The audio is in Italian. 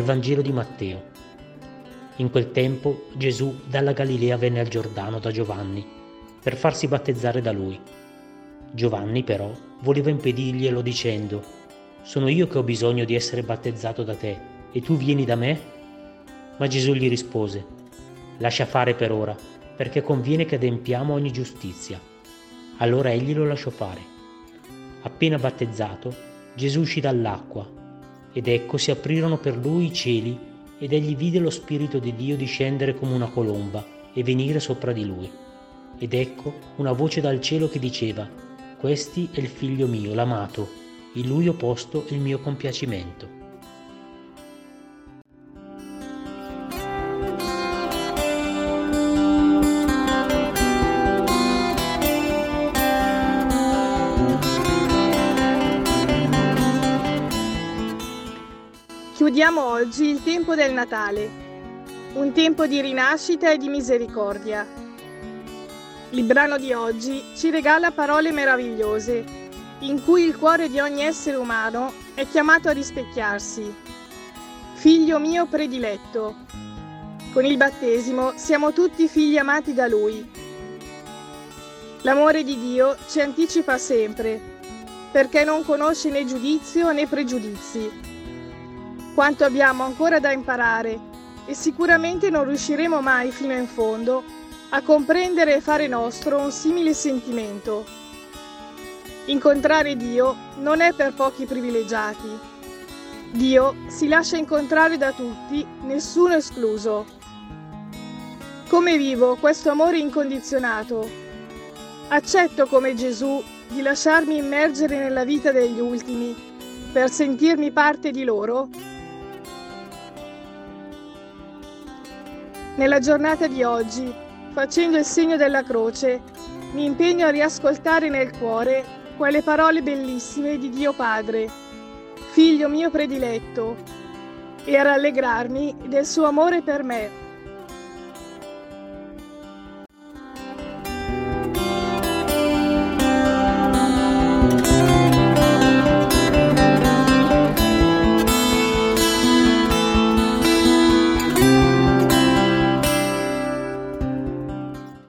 Dal Vangelo di Matteo. In quel tempo Gesù dalla Galilea venne al Giordano da Giovanni per farsi battezzare da lui. Giovanni però voleva impedirglielo dicendo, Sono io che ho bisogno di essere battezzato da te e tu vieni da me? Ma Gesù gli rispose, Lascia fare per ora, perché conviene che adempiamo ogni giustizia. Allora egli lo lasciò fare. Appena battezzato, Gesù uscì dall'acqua, ed ecco si aprirono per lui i cieli, ed egli vide lo Spirito di Dio discendere come una colomba e venire sopra di lui. Ed ecco una voce dal cielo che diceva, Questi è il figlio mio, l'amato, in lui ho posto il mio compiacimento. Chiudiamo oggi il tempo del Natale, un tempo di rinascita e di misericordia. Il brano di oggi ci regala parole meravigliose, in cui il cuore di ogni essere umano è chiamato a rispecchiarsi. Figlio mio prediletto. Con il battesimo siamo tutti figli amati da Lui. L'amore di Dio ci anticipa sempre, perché non conosce né giudizio né pregiudizi quanto abbiamo ancora da imparare e sicuramente non riusciremo mai fino in fondo a comprendere e fare nostro un simile sentimento. Incontrare Dio non è per pochi privilegiati. Dio si lascia incontrare da tutti, nessuno escluso. Come vivo questo amore incondizionato? Accetto come Gesù di lasciarmi immergere nella vita degli ultimi per sentirmi parte di loro? Nella giornata di oggi, facendo il segno della croce, mi impegno a riascoltare nel cuore quelle parole bellissime di Dio Padre, Figlio mio prediletto, e a rallegrarmi del suo amore per me.